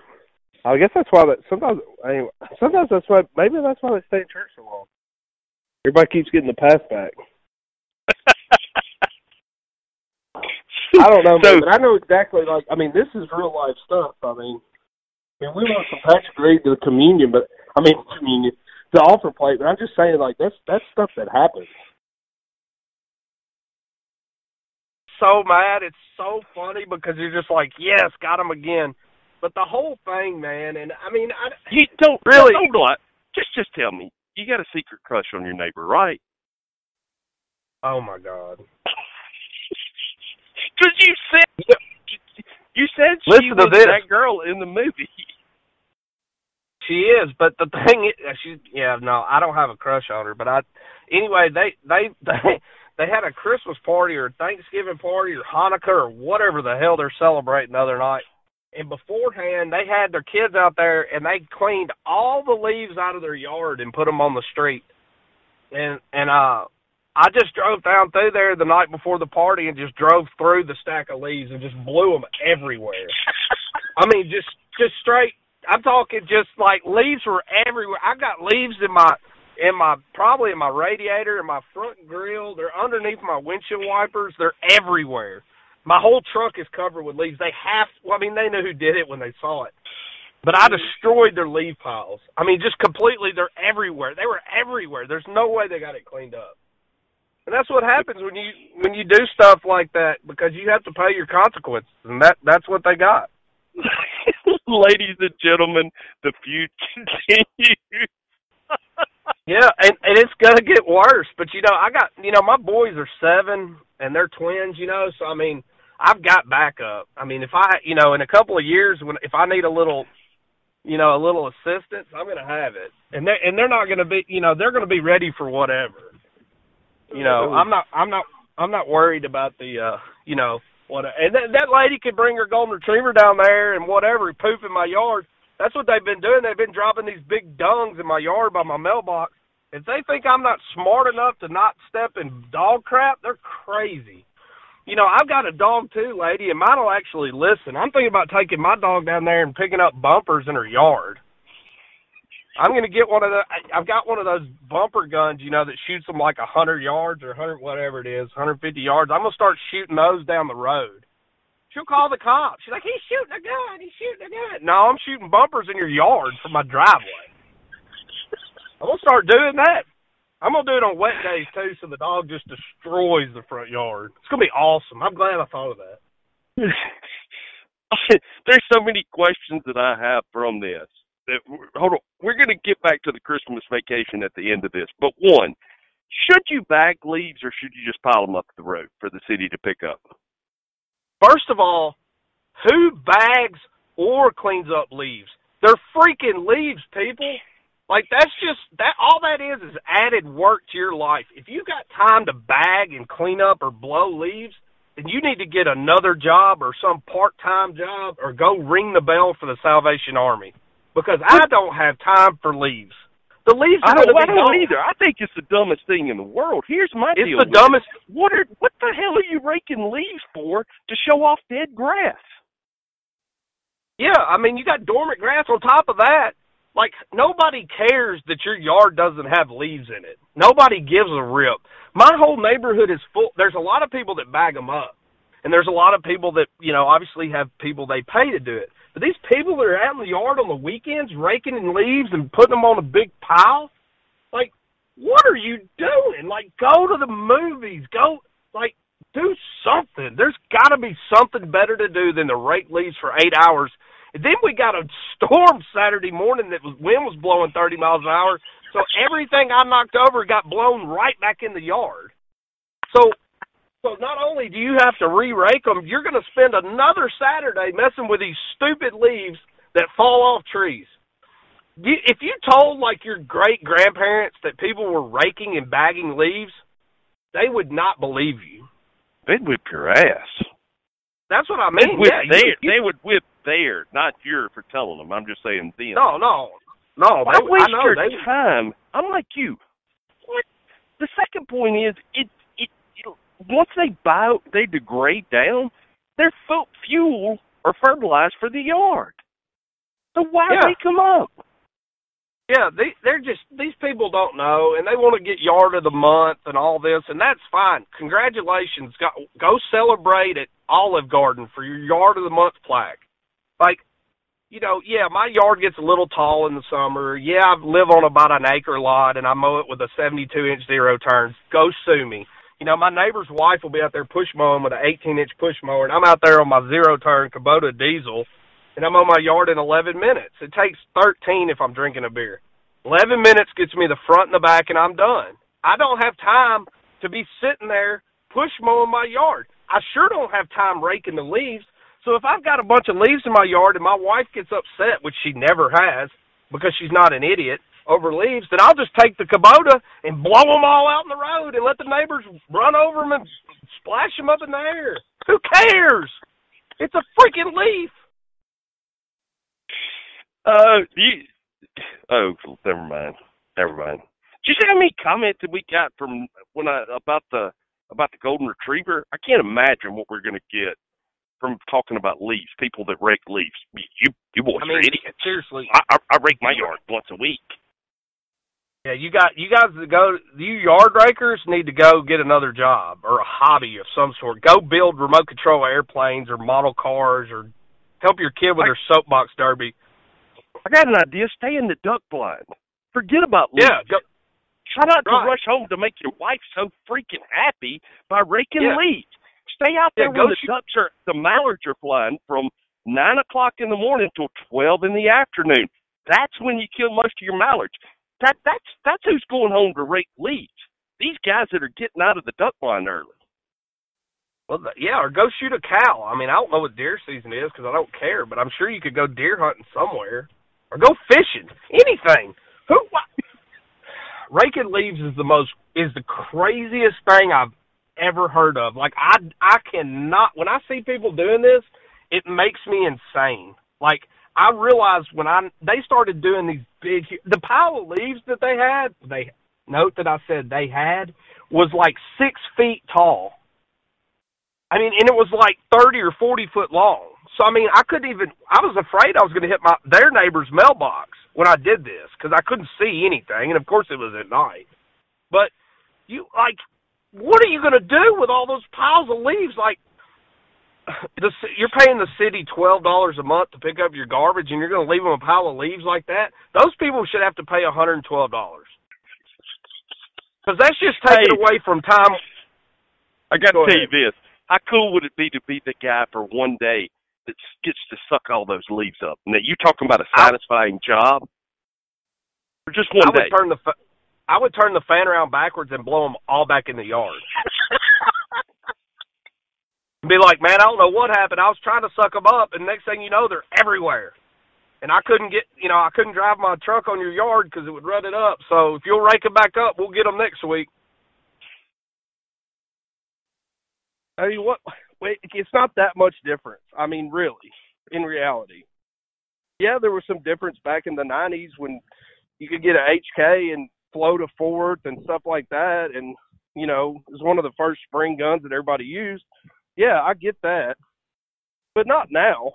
I: I guess that's why that sometimes. Anyway, sometimes that's why. Maybe that's why they stay in church so long. Everybody keeps getting the pass back. I don't know,
A: So-
I: man, but I know exactly. Like, I mean, this is real life stuff. I mean, I mean, we went from Patrick Reed to the communion, but I mean, communion, the offer plate. But I'm just saying, like, that's that's stuff that happens.
H: so mad. It's so funny because you're just like, yes, got him again. But the whole thing, man, and I mean, I,
A: You don't
H: Really?
A: Don't lie. Just just tell me. You got a secret crush on your neighbor, right?
H: oh my god.
A: Because you said you said she
H: Listen to
A: was
H: this.
A: that girl in the movie.
H: She is, but the thing is, she yeah, no, I don't have a crush on her, but I anyway, they they they they had a Christmas party or Thanksgiving party or Hanukkah or whatever the hell they're celebrating the other night. And beforehand, they had their kids out there and they cleaned all the leaves out of their yard and put them on the street. And and uh I just drove down through there the night before the party and just drove through the stack of leaves and just blew them everywhere. I mean, just just straight. I'm talking just like leaves were everywhere. I got leaves in my in my probably in my radiator, in my front grill. They're underneath my windshield wipers. They're everywhere. My whole truck is covered with leaves. They have. Well, I mean, they knew who did it when they saw it. But I destroyed their leaf piles. I mean, just completely. They're everywhere. They were everywhere. There's no way they got it cleaned up. And that's what happens when you when you do stuff like that because you have to pay your consequences, and that that's what they got.
A: Ladies and gentlemen, the feud continues.
H: Yeah, and and it's gonna get worse. But you know, I got you know my boys are seven and they're twins. You know, so I mean, I've got backup. I mean, if I you know in a couple of years when if I need a little, you know, a little assistance, I'm gonna have it. And they and they're not gonna be you know they're gonna be ready for whatever. You know, I'm not I'm not I'm not worried about the uh you know what and that that lady could bring her golden retriever down there and whatever poop in my yard. That's what they've been doing. They've been dropping these big dungs in my yard by my mailbox. If they think I'm not smart enough to not step in dog crap, they're crazy. You know, I've got a dog too, lady, and mine'll actually listen. I'm thinking about taking my dog down there and picking up bumpers in her yard. I'm gonna get one of the. I've got one of those bumper guns, you know, that shoots them like a hundred yards or hundred whatever it is, 150 yards. I'm gonna start shooting those down the road. She'll call the cops. She's like, he's shooting a gun. He's shooting a gun. No, I'm shooting bumpers in your yard from my driveway. I'm gonna start doing that. I'm gonna do it on wet days too, so the dog just destroys the front yard. It's gonna be awesome. I'm glad I thought of that.
A: There's so many questions that I have from this. Hold on, we're going to get back to the Christmas vacation at the end of this. But one, should you bag leaves or should you just pile them up the road for the city to pick up?
H: First of all, who bags or cleans up leaves? They're freaking leaves, people. Like that's just that all that is is added work to your life. If you got time to bag and clean up or blow leaves, then you need to get another job or some part-time job or go ring the bell for the Salvation Army because I don't have time for leaves. The leaves
A: I
H: are
A: don't,
H: going to
A: I don't either. I think it's the dumbest thing in the world. Here's my
H: It's
A: deal.
H: It's the
A: with it.
H: dumbest.
A: What are what the hell are you raking leaves for to show off dead grass?
H: Yeah, I mean, you got dormant grass on top of that. Like nobody cares that your yard doesn't have leaves in it. Nobody gives a rip. My whole neighborhood is full. There's a lot of people that bag them up, and there's a lot of people that you know obviously have people they pay to do it. But these people that are out in the yard on the weekends raking in leaves and putting them on a big pile, like, what are you doing? Like, go to the movies. Go, like, do something. There's got to be something better to do than to rake leaves for eight hours and then we got a storm Saturday morning that was wind was blowing 30 miles an hour. So everything I knocked over got blown right back in the yard. So so not only do you have to re-rake them, you're going to spend another Saturday messing with these stupid leaves that fall off trees. If you told like your great grandparents that people were raking and bagging leaves, they would not believe you.
A: They'd whip your ass.
H: That's what I mean.
A: They'd
H: yeah,
A: you, you, they would whip there, not your for telling them. I'm just saying them.
H: No, no, no.
A: Why
H: they,
A: waste
H: I know,
A: your
H: they,
A: time? I'm like you. What? The second point is it. Once they buy, they degrade down. They're fuel or fertilizer for the yard. So why
H: yeah.
A: make them up?
H: Yeah, they they're just these people don't know, and they want to get yard of the month and all this, and that's fine. Congratulations, go go celebrate at Olive Garden for your yard of the month plaque like you know, yeah, my yard gets a little tall in the summer. Yeah, I live on about an acre lot and I mow it with a 72 inch zero turns. Go sue me. You know, my neighbor's wife will be out there push mowing with an 18 inch push mower and I'm out there on my zero turn Kubota diesel and I'm on my yard in 11 minutes. It takes 13 if I'm drinking a beer. 11 minutes gets me the front and the back and I'm done. I don't have time to be sitting there push mowing my yard. I sure don't have time raking the leaves. So if I've got a bunch of leaves in my yard and my wife gets upset, which she never has because she's not an idiot over leaves, then I'll just take the Kubota and blow them all out in the road and let the neighbors run over them and splash them up in the air. Who cares? It's a freaking leaf.
A: Uh, you. Oh, never mind. Never mind. Did you see how many comments that we got from when I about the about the golden retriever? I can't imagine what we're going to get from talking about leaves, people that rake leaves. You you boys
H: I mean,
A: are idiots.
H: Seriously,
A: I, I, I rake my yard once a week.
H: Yeah, you got you guys that go. You yard rakers need to go get another job or a hobby of some sort. Go build remote control airplanes or model cars or help your kid with I, their soapbox derby.
A: I got an idea. Stay in the duck blind. Forget about leaves.
H: Yeah, go,
A: Try not
H: right.
A: to rush home to make your wife so freaking happy by raking
H: yeah.
A: leaves. Stay out there
H: yeah,
A: when the
H: shoot.
A: ducks are the mallards are flying from nine o'clock in the morning till twelve in the afternoon. That's when you kill most of your mallards. That that's that's who's going home to rake leaves. These guys that are getting out of the duck blind early.
H: Well, yeah, or go shoot a cow. I mean, I don't know what deer season is because I don't care, but I'm sure you could go deer hunting somewhere, or go fishing. Anything. Who? What? Raking leaves is the most is the craziest thing I've ever heard of. Like I I cannot when I see people doing this, it makes me insane. Like I realized when I they started doing these big the pile of leaves that they had, they note that I said they had was like six feet tall. I mean, and it was like thirty or forty foot long. So I mean, I couldn't even. I was afraid I was going to hit my their neighbor's mailbox when I did this because I couldn't see anything, and of course it was at night. But you like what are you going to do with all those piles of leaves? Like, the, you're paying the city twelve dollars a month to pick up your garbage, and you're going to leave them a pile of leaves like that. Those people should have to pay a hundred and twelve dollars because that's just taking
A: hey,
H: away from time.
A: I got
H: Go
A: to tell
H: ahead.
A: you this: how cool would it be to be the guy for one day that gets to suck all those leaves up? Now you talking about a satisfying I, job for just one
H: I
A: day?
H: would turn the I would turn the fan around backwards and blow them all back in the yard. Be like, man, I don't know what happened. I was trying to suck them up, and next thing you know, they're everywhere. And I couldn't get, you know, I couldn't drive my truck on your yard because it would rut it up. So if you'll rake them back up, we'll get them next week. I mean, what? Wait, it's not that much difference. I mean, really, in reality. Yeah, there was some difference back in the '90s when you could get an HK and float a fourth and stuff like that and you know it was one of the first spring guns that everybody used yeah i get that but not now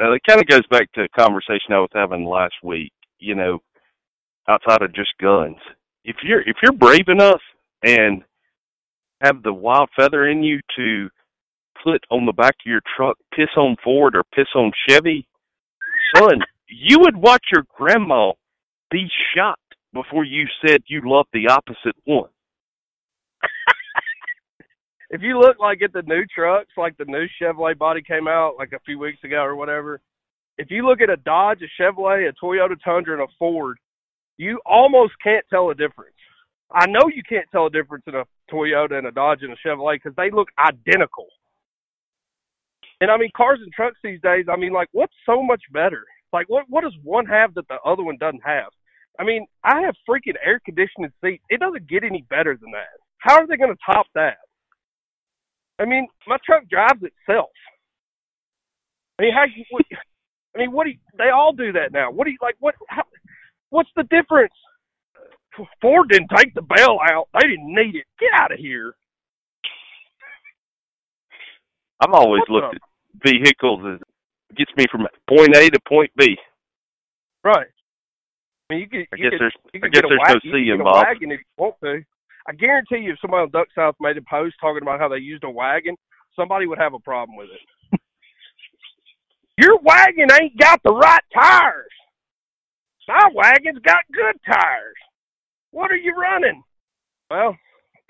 A: Now it kind of goes back to a conversation I was having last week. You know, outside of just guns, if you're if you're brave enough and have the wild feather in you to put on the back of your truck, piss on Ford or piss on Chevy, son, you would watch your grandma be shot before you said you loved the opposite one.
H: If you look like at the new trucks, like the new Chevrolet body came out like a few weeks ago or whatever, if you look at a Dodge, a Chevrolet, a Toyota Tundra, and a Ford, you almost can't tell a difference. I know you can't tell a difference in a Toyota and a Dodge and a Chevrolet because they look identical. And I mean, cars and trucks these days. I mean, like, what's so much better? Like, what what does one have that the other one doesn't have? I mean, I have freaking air conditioning seats. It doesn't get any better than that. How are they going to top that? I mean, my truck drives itself. I mean, how? What, I mean, what do you, they all do that now? What do you like? What? How, what's the difference? Ford didn't take the bell out. They didn't need it. Get out of here.
A: I've always
H: What's
A: looked at vehicles as gets me from point A to point B.
H: Right. I mean, you could,
A: I
H: you
A: guess
H: could,
A: there's
H: you
A: I guess there's
H: wagon,
A: no
H: you
A: C
H: could
A: involved.
H: wagon if you want to. I guarantee you, if somebody on Duck South made a post talking about how they used a wagon, somebody would have a problem with it. Your wagon ain't got the right tires. My wagon's got good tires. What are you running? Well,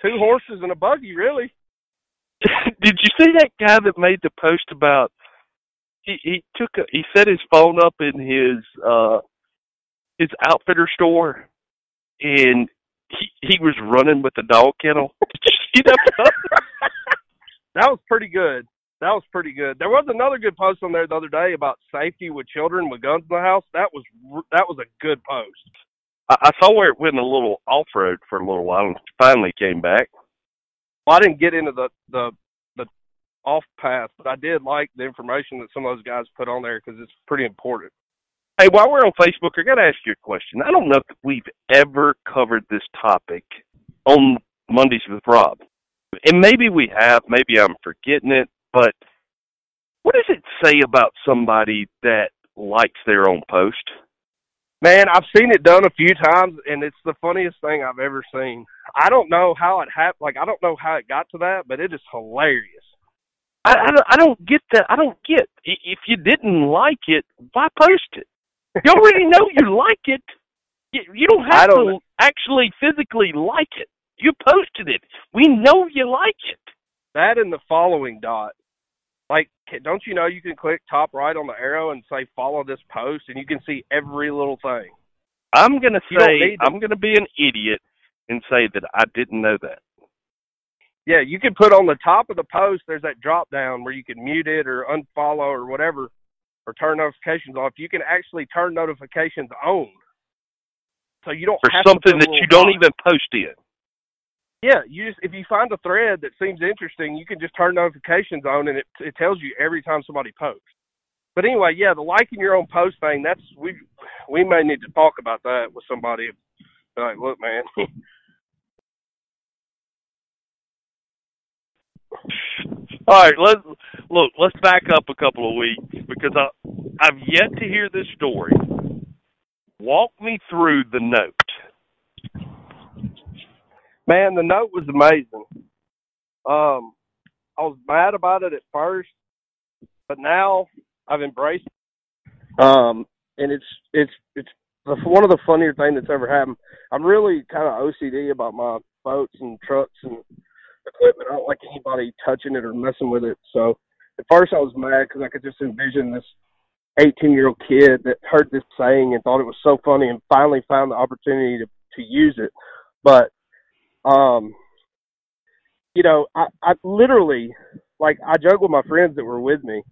H: two horses and a buggy, really.
A: Did you see that guy that made the post about he he took a, he set his phone up in his uh his outfitter store and he he was running with the dog kennel. Did you see that?
H: That was pretty good. That was pretty good. There was another good post on there the other day about safety with children with guns in the house. That was that was a good post.
A: I, I saw where it went a little off road for a little while and finally came back.
H: Well, I didn't get into the the the off path, but I did like the information that some of those guys put on there because it's pretty important.
A: Hey, while we're on Facebook, I got to ask you a question. I don't know if we've ever covered this topic on Mondays with Rob. And maybe we have, maybe I'm forgetting it, but what does it say about somebody that likes their own post?
H: Man, I've seen it done a few times, and it's the funniest thing I've ever seen. I don't know how it happened. Like, I don't know how it got to that, but it is hilarious.
A: I, I, don't, I don't get that. I don't get. If you didn't like it, why post it? You already know you like it. You, you don't have
H: don't
A: to actually physically like it. You posted it. We know you like it.
H: That and the following dot. Like, don't you know you can click top right on the arrow and say follow this post, and you can see every little thing.
A: I'm gonna say I'm gonna be an idiot and say that I didn't know that.
H: Yeah, you can put on the top of the post. There's that drop down where you can mute it or unfollow or whatever, or turn notifications off. You can actually turn notifications on, so you don't
A: For
H: have
A: something that you don't even post in.
H: Yeah, you just if you find a thread that seems interesting, you can just turn notifications on, and it it tells you every time somebody posts. But anyway, yeah, the liking your own post thing. That's we we may need to talk about that with somebody. Like, look, man,
A: All right, let's look. Let's back up a couple of weeks because I I've yet to hear this story. Walk me through the note.
H: man, the note was amazing. Um, I was mad about it at first, but now I've embraced. It. Um, and it's it's it's one of the funnier things that's ever happened. I'm really kind of OCD about my boats and trucks and equipment. I don't like anybody touching it or messing with it. So at first I was mad because I could just envision this 18 year old kid that heard this saying and thought it was so funny and finally found the opportunity to to use it. But um, you know, I, I literally like I joke with my friends that were with me.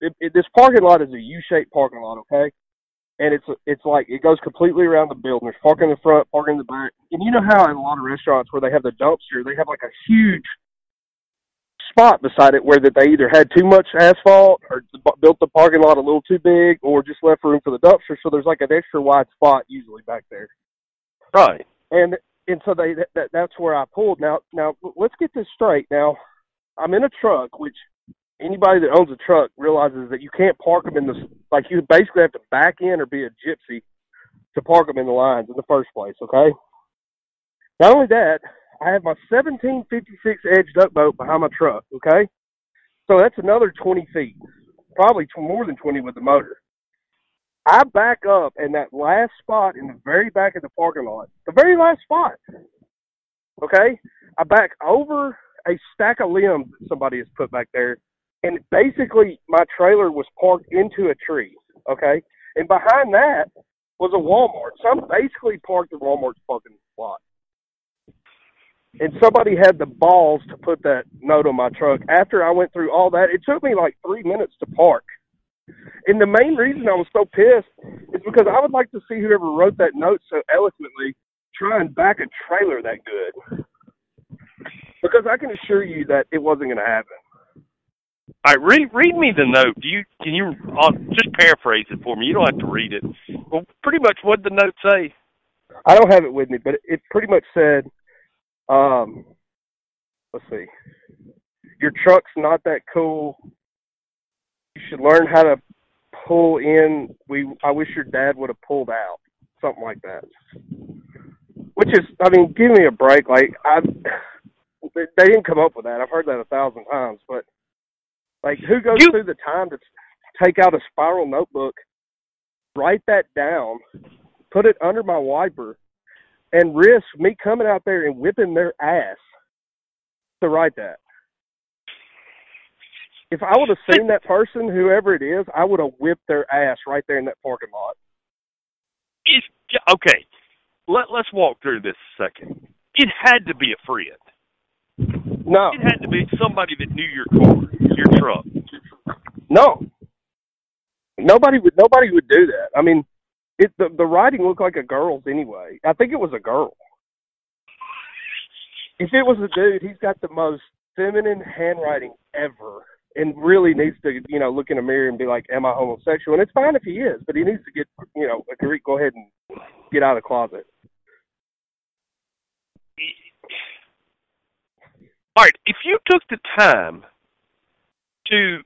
H: It, it, this parking lot is a U-shaped parking lot, okay? And it's it's like it goes completely around the building. There's parking in the front, parking in the back, and you know how in a lot of restaurants where they have the dumpster, they have like a huge spot beside it where that they either had too much asphalt or built the parking lot a little too big, or just left room for the dumpster. So there's like an extra wide spot usually back there
A: Right.
H: and and so they that, that's where I pulled. Now now let's get this straight. Now I'm in a truck, which anybody that owns a truck realizes that you can't park them in the like you basically have to back in or be a gypsy to park them in the lines in the first place. Okay. Not only that, I have my 1756 Edge duck boat behind my truck. Okay, so that's another 20 feet, probably more than 20 with the motor. I back up in that last spot in the very back of the parking lot, the very last spot. Okay, I back over a stack of limbs that somebody has put back there, and basically my trailer was parked into a tree. Okay, and behind that was a Walmart. So I'm basically parked in Walmart's parking lot and somebody had the balls to put that note on my truck. After I went through all that, it took me like three minutes to park. And the main reason I was so pissed is because I would like to see whoever wrote that note so eloquently try and back a trailer that good. Because I can assure you that it wasn't going to happen.
A: All right, read read me the note. Do you can you I'll just paraphrase it for me? You don't have to read it. Well, pretty much what the note say?
H: I don't have it with me, but it pretty much said um, let's see. Your truck's not that cool. You should learn how to pull in. We I wish your dad would have pulled out. Something like that. Which is, I mean, give me a break. Like I, they didn't come up with that. I've heard that a thousand times. But like, who goes
A: you,
H: through the time to take out a spiral notebook, write that down, put it under my wiper, and risk me coming out there and whipping their ass to write that. If I would have seen that person, whoever it is, I would have whipped their ass right there in that parking lot.
A: It's, okay, let let's walk through this a second. It had to be a friend.
H: No,
A: it had to be somebody that knew your car, your truck.
H: No, nobody would. Nobody would do that. I mean, it the the writing looked like a girl's anyway. I think it was a girl. If it was a dude, he's got the most feminine handwriting ever, and really needs to you know look in a mirror and be like, "Am I homosexual?" And it's fine if he is, but he needs to get you know agree. Go ahead and get out of the closet.
A: All right, if you took the time to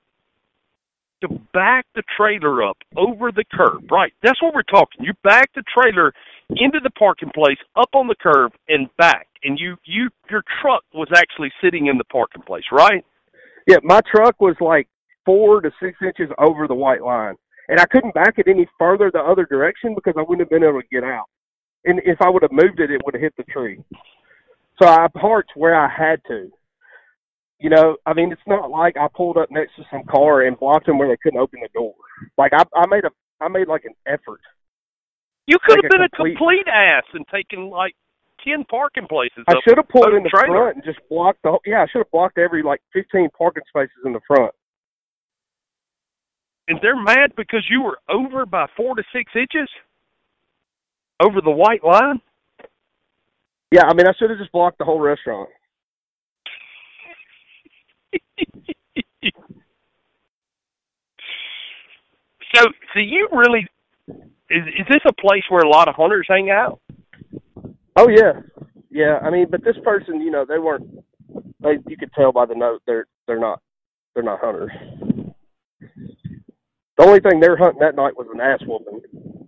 A: to back the trailer up over the curb. Right. That's what we're talking. You back the trailer into the parking place, up on the curb, and back. And you, you, your truck was actually sitting in the parking place, right?
H: Yeah, my truck was like four to six inches over the white line, and I couldn't back it any further the other direction because I wouldn't have been able to get out. And if I would have moved it, it would have hit the tree. So I parked where I had to. You know, I mean, it's not like I pulled up next to some car and blocked them where they couldn't open the door. Like I, I made a, I made like an effort.
A: You could have been a complete, a complete ass and taken like ten parking places.
H: I should have pulled in the trailer. front and just blocked the. Yeah, I should have blocked every like fifteen parking spaces in the front.
A: And they're mad because you were over by four to six inches over the white line.
H: Yeah, I mean, I should have just blocked the whole restaurant.
A: so, so you really is is this a place where a lot of hunters hang out?
H: Oh yeah, yeah. I mean, but this person, you know, they weren't. They you could tell by the note they're they're not they're not hunters. The only thing they're hunting that night was an ass whooping.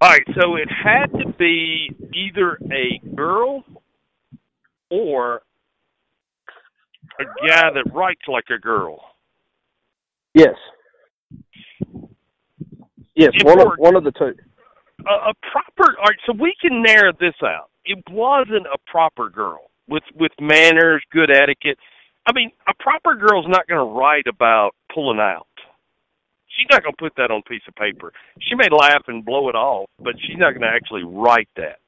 A: All right, so it had to be either a girl or a guy that writes like a girl.
H: Yes. Yes, one of, one of the two.
A: A, a proper. All right, so we can narrow this out. It wasn't a proper girl with with manners, good etiquette. I mean, a proper girl's not going to write about pulling out she's not going to put that on a piece of paper. She may laugh and blow it off, but she's not going to actually write that.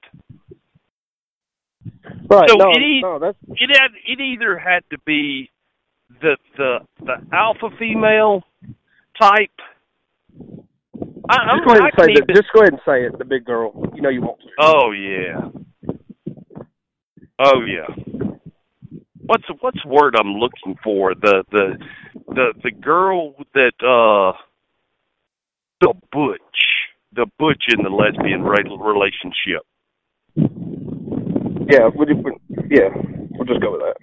H: Right.
A: So
H: no,
A: it,
H: no, that's...
A: it had it either had to be the the the alpha female type. I,
H: just go ahead and say even... Just go ahead and say it. The big girl. You know you want to.
A: Oh yeah. Oh yeah. What's what's the word I'm looking for? The the the the girl that uh the butch the butch in the lesbian relationship
H: Yeah, yeah, we'll just go with that.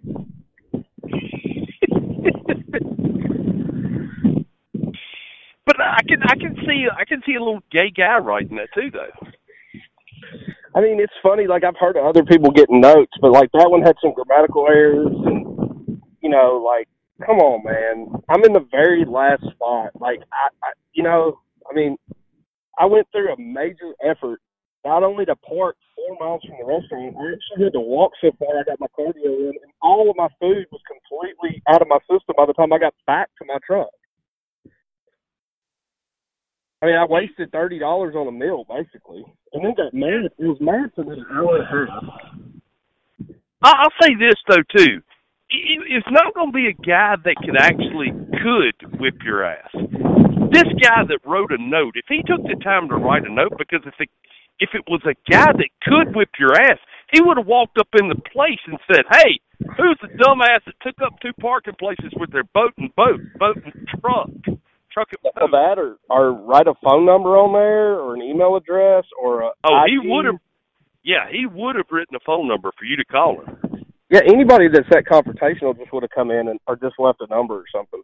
A: but I can I can see I can see a little gay guy writing that too though.
H: I mean, it's funny. Like I've heard of other people getting notes, but like that one had some grammatical errors, and you know, like, come on, man. I'm in the very last spot. Like, I, I you know, I mean, I went through a major effort not only to park four miles from the restaurant, I actually had to walk so far I got my cardio in, and all of my food was completely out of my system by the time I got back to my truck. I mean, I wasted thirty dollars on a meal basically, and then got mad. It was mad for half.
A: I'll say this though too. It's not going to be a guy that can actually could whip your ass. This guy that wrote a note, if he took the time to write a note, because if it if it was a guy that could whip your ass, he would have walked up in the place and said, "Hey, who's the dumbass that took up two parking places with their boat and boat, boat and truck?" truck it
H: well, that or or write a phone number on there or an email address or a
A: oh
H: ID.
A: he would have yeah he would have written a phone number for you to call him
H: yeah anybody that's that confrontational just would have come in and or just left a number or something.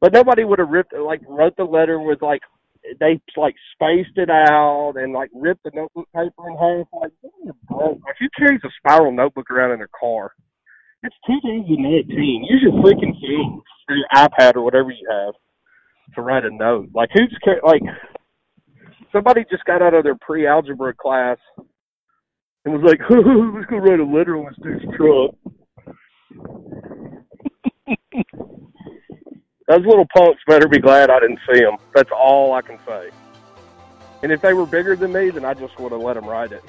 H: But nobody would have ripped like wrote the letter with like they like spaced it out and like ripped the notebook paper in half like if you carry a spiral notebook around in your car it's 2019 use your freaking phone or your iPad or whatever you have to write a note. Like who's like somebody just got out of their pre-algebra class and was like, "Let's go write a letter on this dude's truck." Those little punks better be glad I didn't see them. That's all I can say. And if they were bigger than me, then I just would have let them ride it.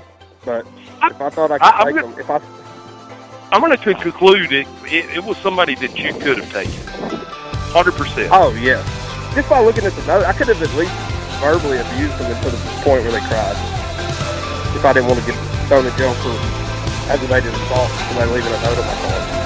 H: But if I thought I could
A: I,
H: take
A: gonna,
H: them, if I
A: I'm going to conclude it, it, it was somebody that you could have taken. 100%.
H: Oh, yeah. Just by looking at the note, I could have at least verbally abused them to the point where they cried. If I didn't want to get thrown in jail for aggravated assault, somebody leaving a note on my car.